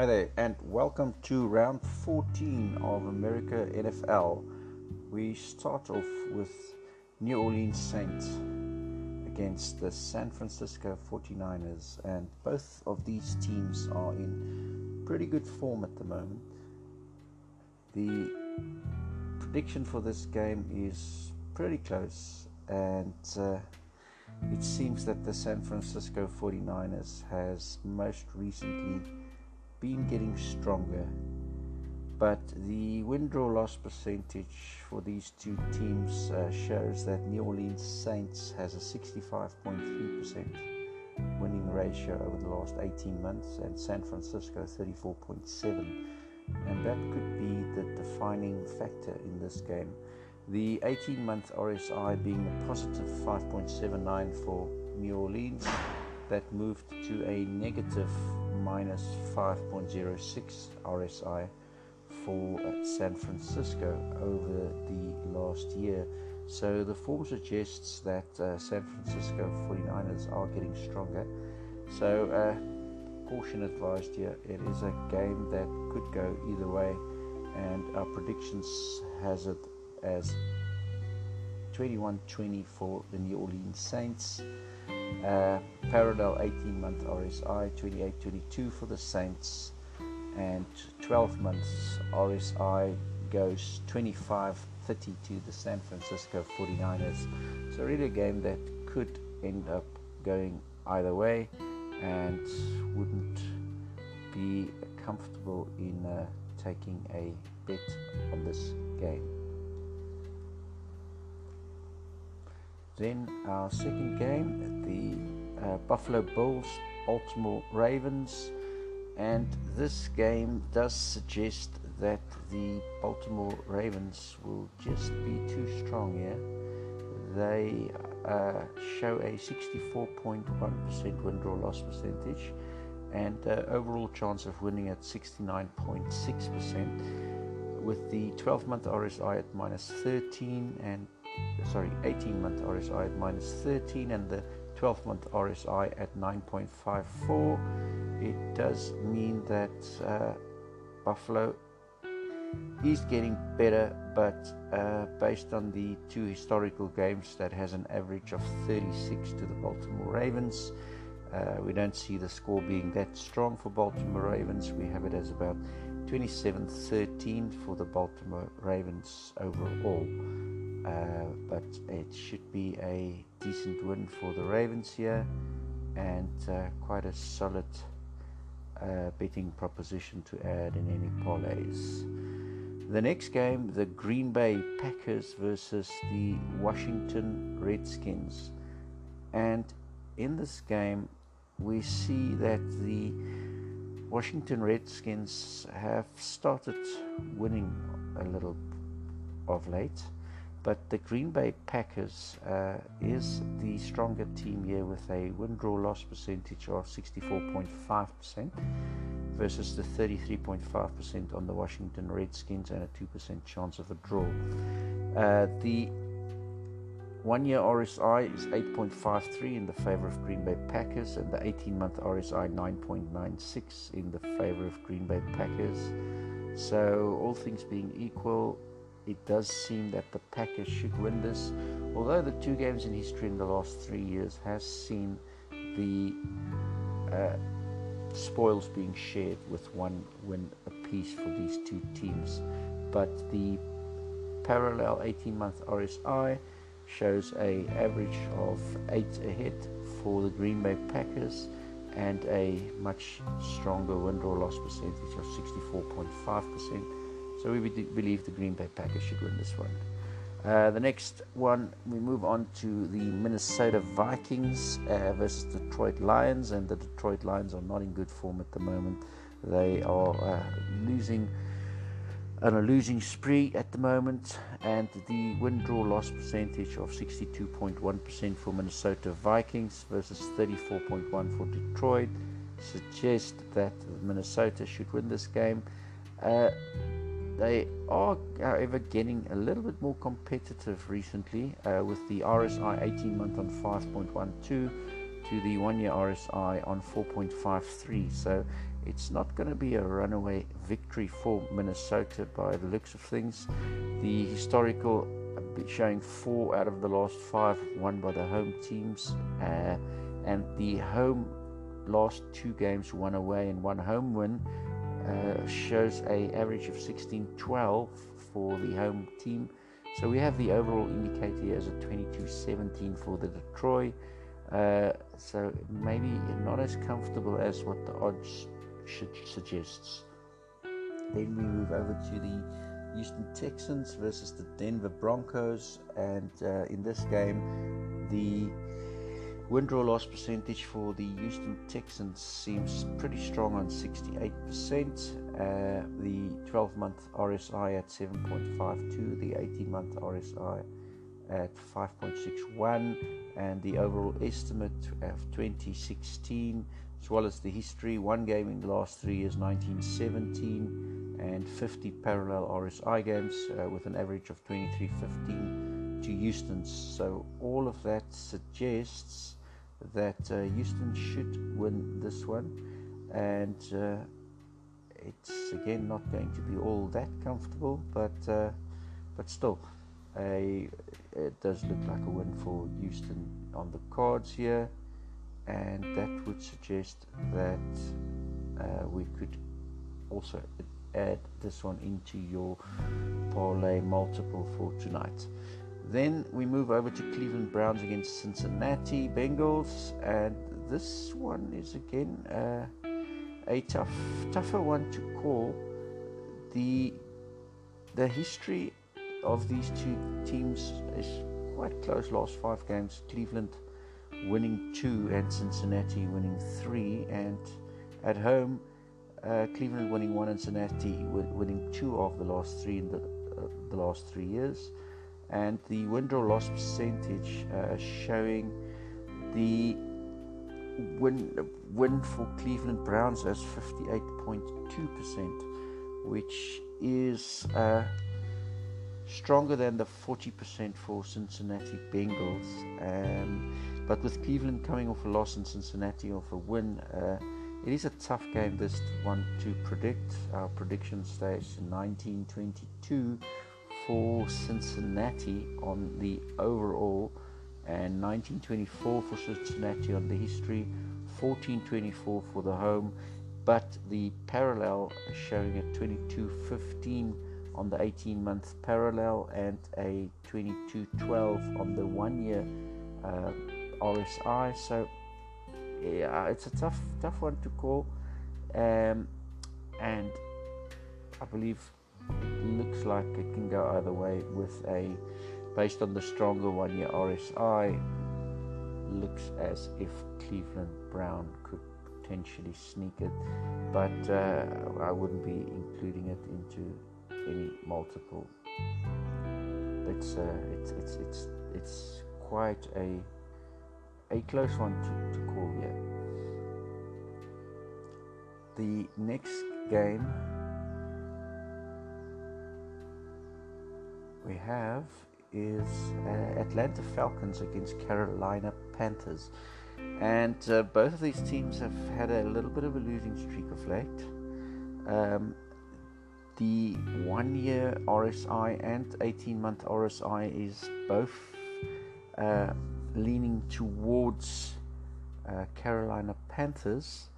Hi there, and welcome to round 14 of America NFL. We start off with New Orleans Saints against the San Francisco 49ers, and both of these teams are in pretty good form at the moment. The prediction for this game is pretty close, and uh, it seems that the San Francisco 49ers has most recently been getting stronger, but the win draw loss percentage for these two teams uh, shows that New Orleans Saints has a 65.3% winning ratio over the last 18 months and San Francisco 34.7 and that could be the defining factor in this game. The 18 month RSI being a positive 5.79 for New Orleans, that moved to a negative minus 5.06 RSI for San Francisco over the last year. So the form suggests that uh, San Francisco 49ers are getting stronger. So uh, caution advised here. It is a game that could go either way, and our predictions has it as 21-20 for the New Orleans Saints. Uh, parallel 18 month RSI 2822 for the Saints, and 12 months RSI goes 2530 to the San Francisco 49ers. So, really, a game that could end up going either way and wouldn't be comfortable in uh, taking a bet on this game. Then our second game, the uh, Buffalo Bills, Baltimore Ravens, and this game does suggest that the Baltimore Ravens will just be too strong here. They uh, show a 64.1% win draw loss percentage and uh, overall chance of winning at 69.6% with the 12 month RSI at minus 13 and sorry 18 month RSI at minus 13 and the 12 month RSI at 9.54 it does mean that uh, Buffalo is getting better but uh, based on the two historical games that has an average of 36 to the Baltimore Ravens uh, we don't see the score being that strong for Baltimore Ravens. We have it as about 27-13 for the Baltimore Ravens overall uh, but it should be a decent win for the Ravens here and uh, quite a solid uh, betting proposition to add in any parlays. The next game, the Green Bay Packers versus the Washington Redskins. And in this game, we see that the Washington Redskins have started winning a little of late but the Green Bay Packers uh, is the stronger team here with a win draw loss percentage of 64.5% versus the 33.5% on the Washington Redskins and a 2% chance of a draw. Uh, the one year RSI is 8.53 in the favor of Green Bay Packers, and the 18 month RSI 9.96 in the favor of Green Bay Packers. So, all things being equal, it does seem that the Packers should win this. Although the two games in history in the last three years has seen the uh, spoils being shared with one win apiece for these two teams, but the parallel 18-month RSI shows a average of eight ahead for the Green Bay Packers and a much stronger win draw loss percentage of 64.5 percent so we believe the Green Bay Packers should win this one. Uh, the next one, we move on to the Minnesota Vikings uh, versus Detroit Lions, and the Detroit Lions are not in good form at the moment. They are uh, losing on a losing spree at the moment, and the win draw loss percentage of 62.1% for Minnesota Vikings versus 34.1 for Detroit suggests that Minnesota should win this game. Uh, they are, however, getting a little bit more competitive recently uh, with the RSI 18 month on 5.12 to the one year RSI on 4.53. So it's not going to be a runaway victory for Minnesota by the looks of things. The historical showing four out of the last five won by the home teams, uh, and the home last two games won away and one home win uh, shows a average of 16-12 for the home team. So we have the overall indicator here as a 22-17 for the Detroit. Uh, so maybe not as comfortable as what the odds should, suggests. Then we move over to the Houston Texans versus the Denver Broncos, and uh, in this game, the win draw loss percentage for the Houston Texans seems pretty strong on 68%. Uh, the 12 month RSI at 7.52, the 18 month RSI at 5.61 and the overall estimate of 2016 as well as the history one game in the last three years 1917 and 50 parallel RSI games uh, with an average of 2315 to Houston's so all of that suggests that uh, Houston should win this one and uh, it's again not going to be all that comfortable but uh, but still a, it does look like a win for Houston on the cards here, and that would suggest that uh, we could also add this one into your parlay multiple for tonight. Then we move over to Cleveland Browns against Cincinnati Bengals, and this one is again uh, a tough, tougher one to call. The the history of these two teams is quite close last five games. Cleveland winning two and Cincinnati winning three, and at home, uh, Cleveland winning one and Cincinnati winning two of the last three in the, uh, the last three years, and the win loss percentage uh, showing the win win for Cleveland Browns as 58.2%, which is uh, stronger than the 40% for Cincinnati Bengals. Um, but with Cleveland coming off a loss and Cincinnati off a win, uh, it is a tough game this one to predict. Our prediction stays 1922 for Cincinnati on the overall and 1924 for Cincinnati on the history, 1424 for the home, but the parallel showing at 2215 on the 18 month parallel and a 2212 on the one year uh, RSI. So, yeah, it's a tough, tough one to call. Um, and I believe looks like it can go either way with a based on the stronger one year RSI looks as if Cleveland Brown could potentially sneak it but uh, I wouldn't be including it into any multiple. It's uh, it's it's it's it's quite a a close one to, to call here. The next game we have is uh, Atlanta Falcons against Carolina Panthers. And uh, both of these teams have had a little bit of a losing streak of late. Um, the one year RSI and 18 month RSI is both uh, leaning towards uh, Carolina Panthers.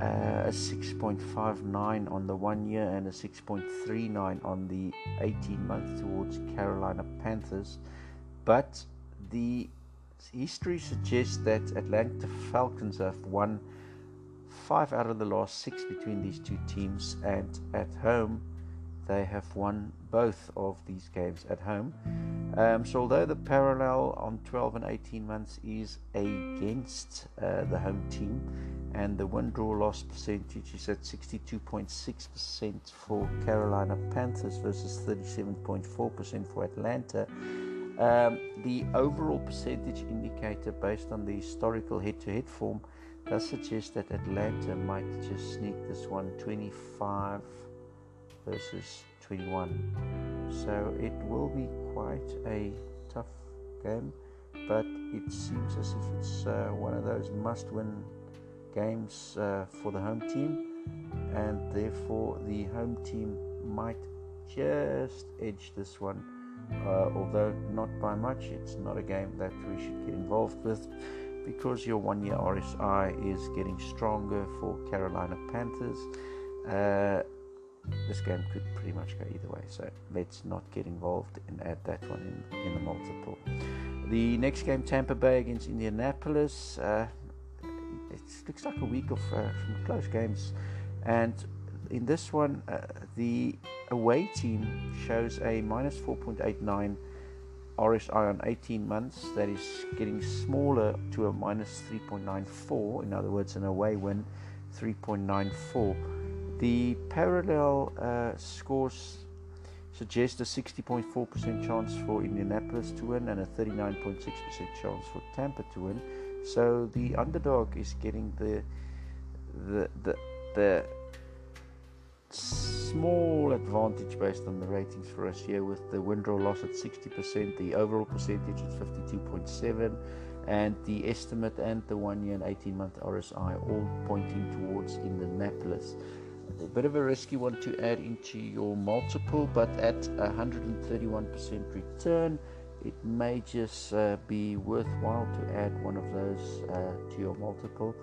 Uh, a 6.59 on the one year and a 6.39 on the 18 month towards Carolina Panthers. But the history suggests that Atlanta Falcons have won five out of the last six between these two teams, and at home, they have won both of these games at home. Um, so, although the parallel on 12 and 18 months is against uh, the home team, and the win draw loss percentage is at 62.6% for Carolina Panthers versus 37.4% for Atlanta. Um, the overall percentage indicator based on the historical head to head form does suggest that Atlanta might just sneak this one 25 versus 21. So it will be quite a tough game, but it seems as if it's uh, one of those must win games uh, for the home team, and therefore the home team might just edge this one. Uh, although not by much, it's not a game that we should get involved with because your one year RSI is getting stronger for Carolina Panthers. Uh, this game could pretty much go either way, so let's not get involved and add that one in, in the multiple. The next game, Tampa Bay against Indianapolis. Uh, it looks like a week of uh, some close games, and in this one, uh, the away team shows a minus 4.89 RSI on 18 months. That is getting smaller to a minus 3.94. In other words, an away win 3.94. The parallel uh, scores suggest a 60.4% chance for Indianapolis to win and a 39.6% chance for Tampa to win. So the underdog is getting the the the, the small advantage based on the ratings for us here with the win draw loss at 60%, the overall percentage at 52.7 and the estimate and the one year and 18 month RSI all pointing towards Indianapolis. A bit of a risky one to add into your multiple, but at 131% return, it may just uh, be worthwhile to add one of those uh, to your multiple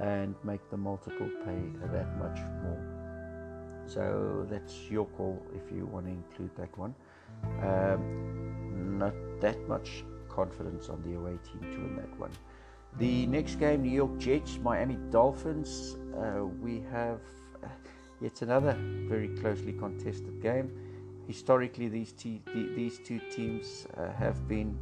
and make the multiple pay that much more. So that's your call if you want to include that one. Um, not that much confidence on the away team to win that one. The next game, New York Jets, Miami Dolphins. Uh, we have uh, yet another very closely contested game. Historically, these, these two teams uh, have been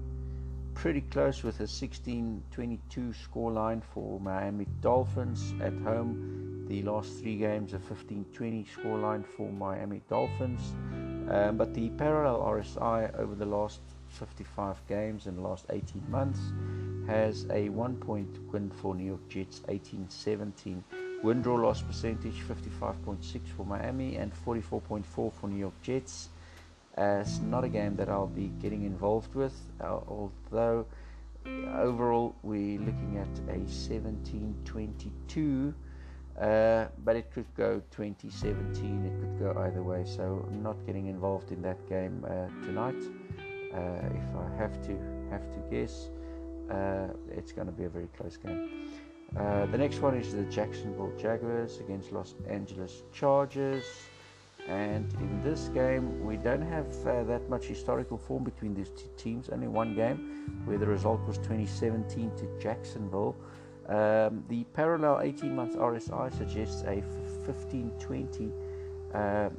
pretty close with a 16 22 scoreline for Miami Dolphins at home. The last three games, a 15 20 scoreline for Miami Dolphins. Um, but the parallel RSI over the last 55 games in the last 18 months has a one point win for New York Jets 18 17. Win draw loss percentage 55.6 for Miami and 44.4 for New York Jets. Uh, it's not a game that I'll be getting involved with, uh, although overall we're looking at a 17 22. Uh, but it could go 2017, it could go either way, so I'm not getting involved in that game uh, tonight. Uh, if I have to have to guess, uh, it's going to be a very close game. Uh, the next one is the Jacksonville Jaguars against Los Angeles Chargers. And in this game, we don't have uh, that much historical form between these two teams. Only one game where the result was 2017 to Jacksonville. Um, the parallel 18 month RSI suggests a 15 20 uh,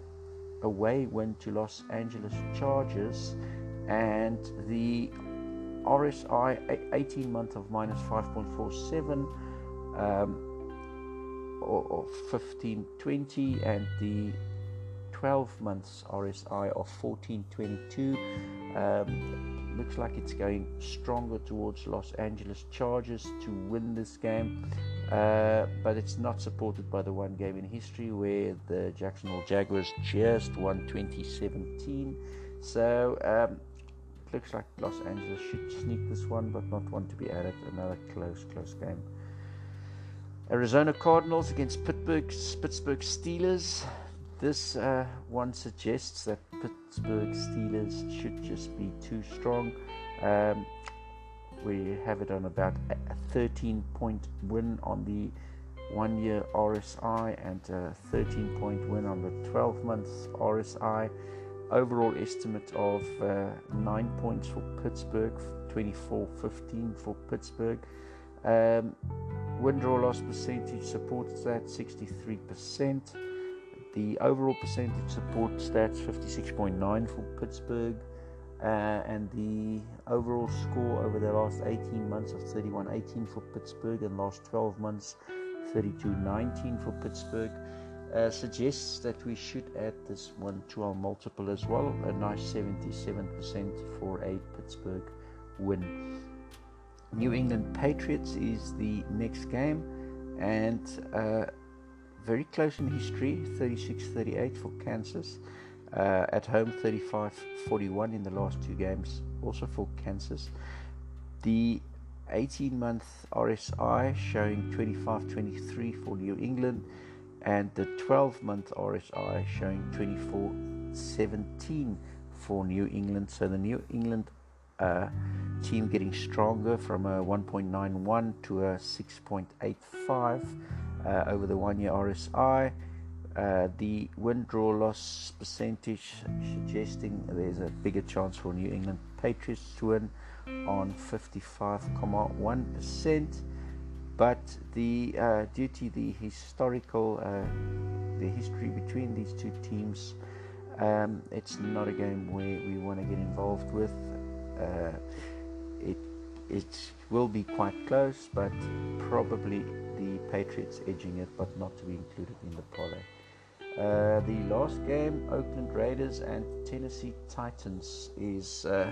away win to Los Angeles Chargers, and the RSI 18 month of minus 5.47 um, or, or 15 20, and the 12 months RSI of 1422. Um, looks like it's going stronger towards Los Angeles Chargers to win this game, uh, but it's not supported by the one game in history where the Jacksonville Jaguars just won 2017. So um, looks like Los Angeles should sneak this one, but not one to be added. Another close, close game. Arizona Cardinals against Pittsburgh Pittsburgh Steelers. This uh, one suggests that Pittsburgh Steelers should just be too strong. Um, we have it on about a 13 point win on the one year RSI and a 13 point win on the 12 months RSI. Overall estimate of uh, 9 points for Pittsburgh, 24 15 for Pittsburgh. Um, win draw loss percentage supports that 63%. The overall percentage support stats 56.9 for Pittsburgh, uh, and the overall score over the last 18 months of 31 18 for Pittsburgh, and last 12 months 32 19 for Pittsburgh. Uh, suggests that we should add this one to our multiple as well. A nice 77% for a Pittsburgh win. New England Patriots is the next game, and uh, very close in history 36 38 for Kansas. Uh, at home 35 41 in the last two games, also for Kansas. The 18 month RSI showing 25 23 for New England, and the 12 month RSI showing 24 17 for New England. So the New England uh, team getting stronger from a 1.91 to a 6.85 uh, over the one year RSI. Uh, the win draw loss percentage suggesting there's a bigger chance for New England Patriots to win on 55.1%. But the uh, due to the historical uh, the history between these two teams, um, it's not a game where we want to get involved with. It it will be quite close, but probably the Patriots edging it, but not to be included in the parlay. Uh, the last game, Oakland Raiders and Tennessee Titans, is uh,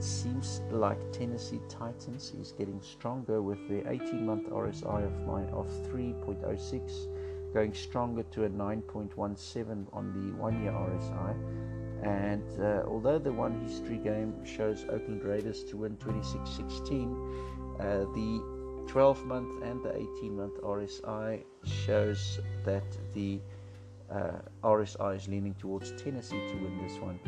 seems like Tennessee Titans is getting stronger with the 18-month RSI of mine of 3.06, going stronger to a 9.17 on the one-year RSI. And uh, although the one history game shows Oakland Raiders to win 26-16, uh, the 12 month and the 18 month RSI shows that the uh, RSI is leaning towards Tennessee to win this one.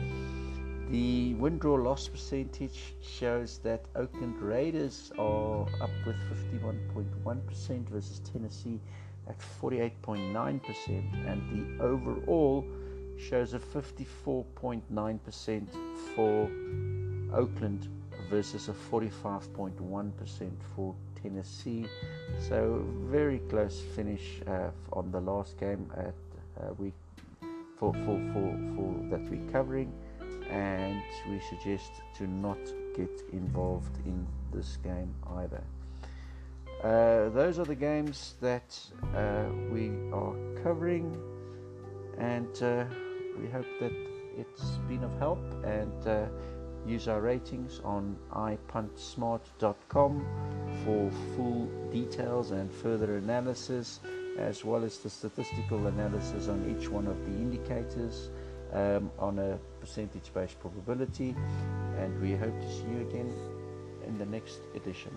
The win draw loss percentage shows that Oakland Raiders are up with 51.1% versus Tennessee at 48.9%, and the overall shows a 54.9% for Oakland versus a 45.1% for Tennessee. So very close finish uh, on the last game at uh, week for, for, for, for that we're covering, and we suggest to not get involved in this game either. Uh, those are the games that uh, we are covering, and uh, we hope that it's been of help and uh, use our ratings on ipuntsmart.com for full details and further analysis, as well as the statistical analysis on each one of the indicators um, on a percentage based probability. And we hope to see you again in the next edition.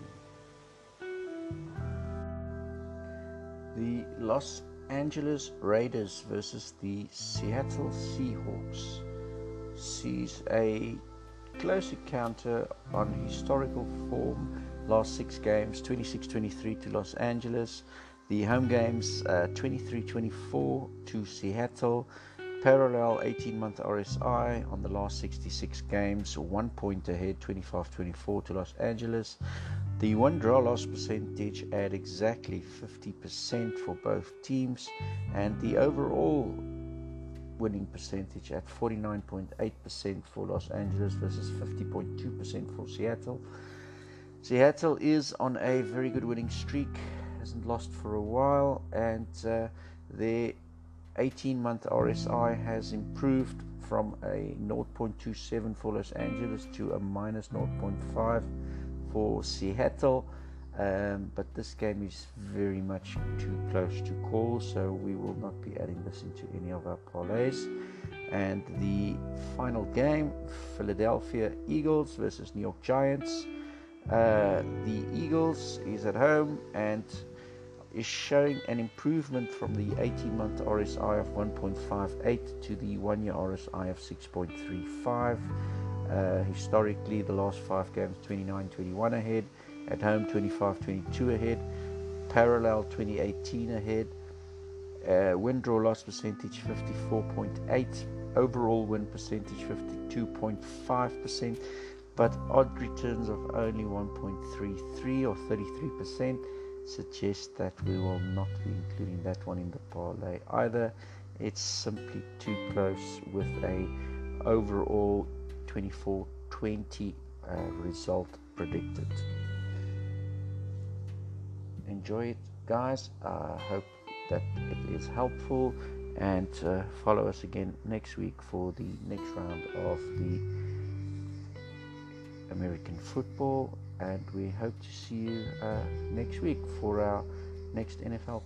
The Los Angeles Raiders versus the Seattle Seahawks sees a close encounter on historical form. Last six games 26 23 to Los Angeles. The home games 23 uh, 24 to Seattle. Parallel 18 month RSI on the last 66 games, one point ahead 25 24 to Los Angeles. The one draw loss percentage at exactly 50% for both teams, and the overall winning percentage at 49.8% for Los Angeles versus 50.2% for Seattle. Seattle is on a very good winning streak, hasn't lost for a while, and uh, their 18 month RSI has improved from a 0.27 for Los Angeles to a minus 0.5 for Seattle. Um, but this game is very much too close to call, so we will not be adding this into any of our parlays. And the final game Philadelphia Eagles versus New York Giants. Uh, the Eagles is at home and is showing an improvement from the 18 month RSI of 1.58 to the one year RSI of 6.35. Uh, historically, the last five games 29 21 ahead. At home 25 22 ahead, parallel 2018 ahead, uh, win draw loss percentage 54.8, overall win percentage 52.5%, but odd returns of only 1.33 or 33% suggest that we will not be including that one in the parlay either. It's simply too close with a overall 24-20 uh, result predicted enjoy it, guys. I uh, hope that it is helpful and uh, follow us again next week for the next round of the American football. And we hope to see you uh, next week for our next NFL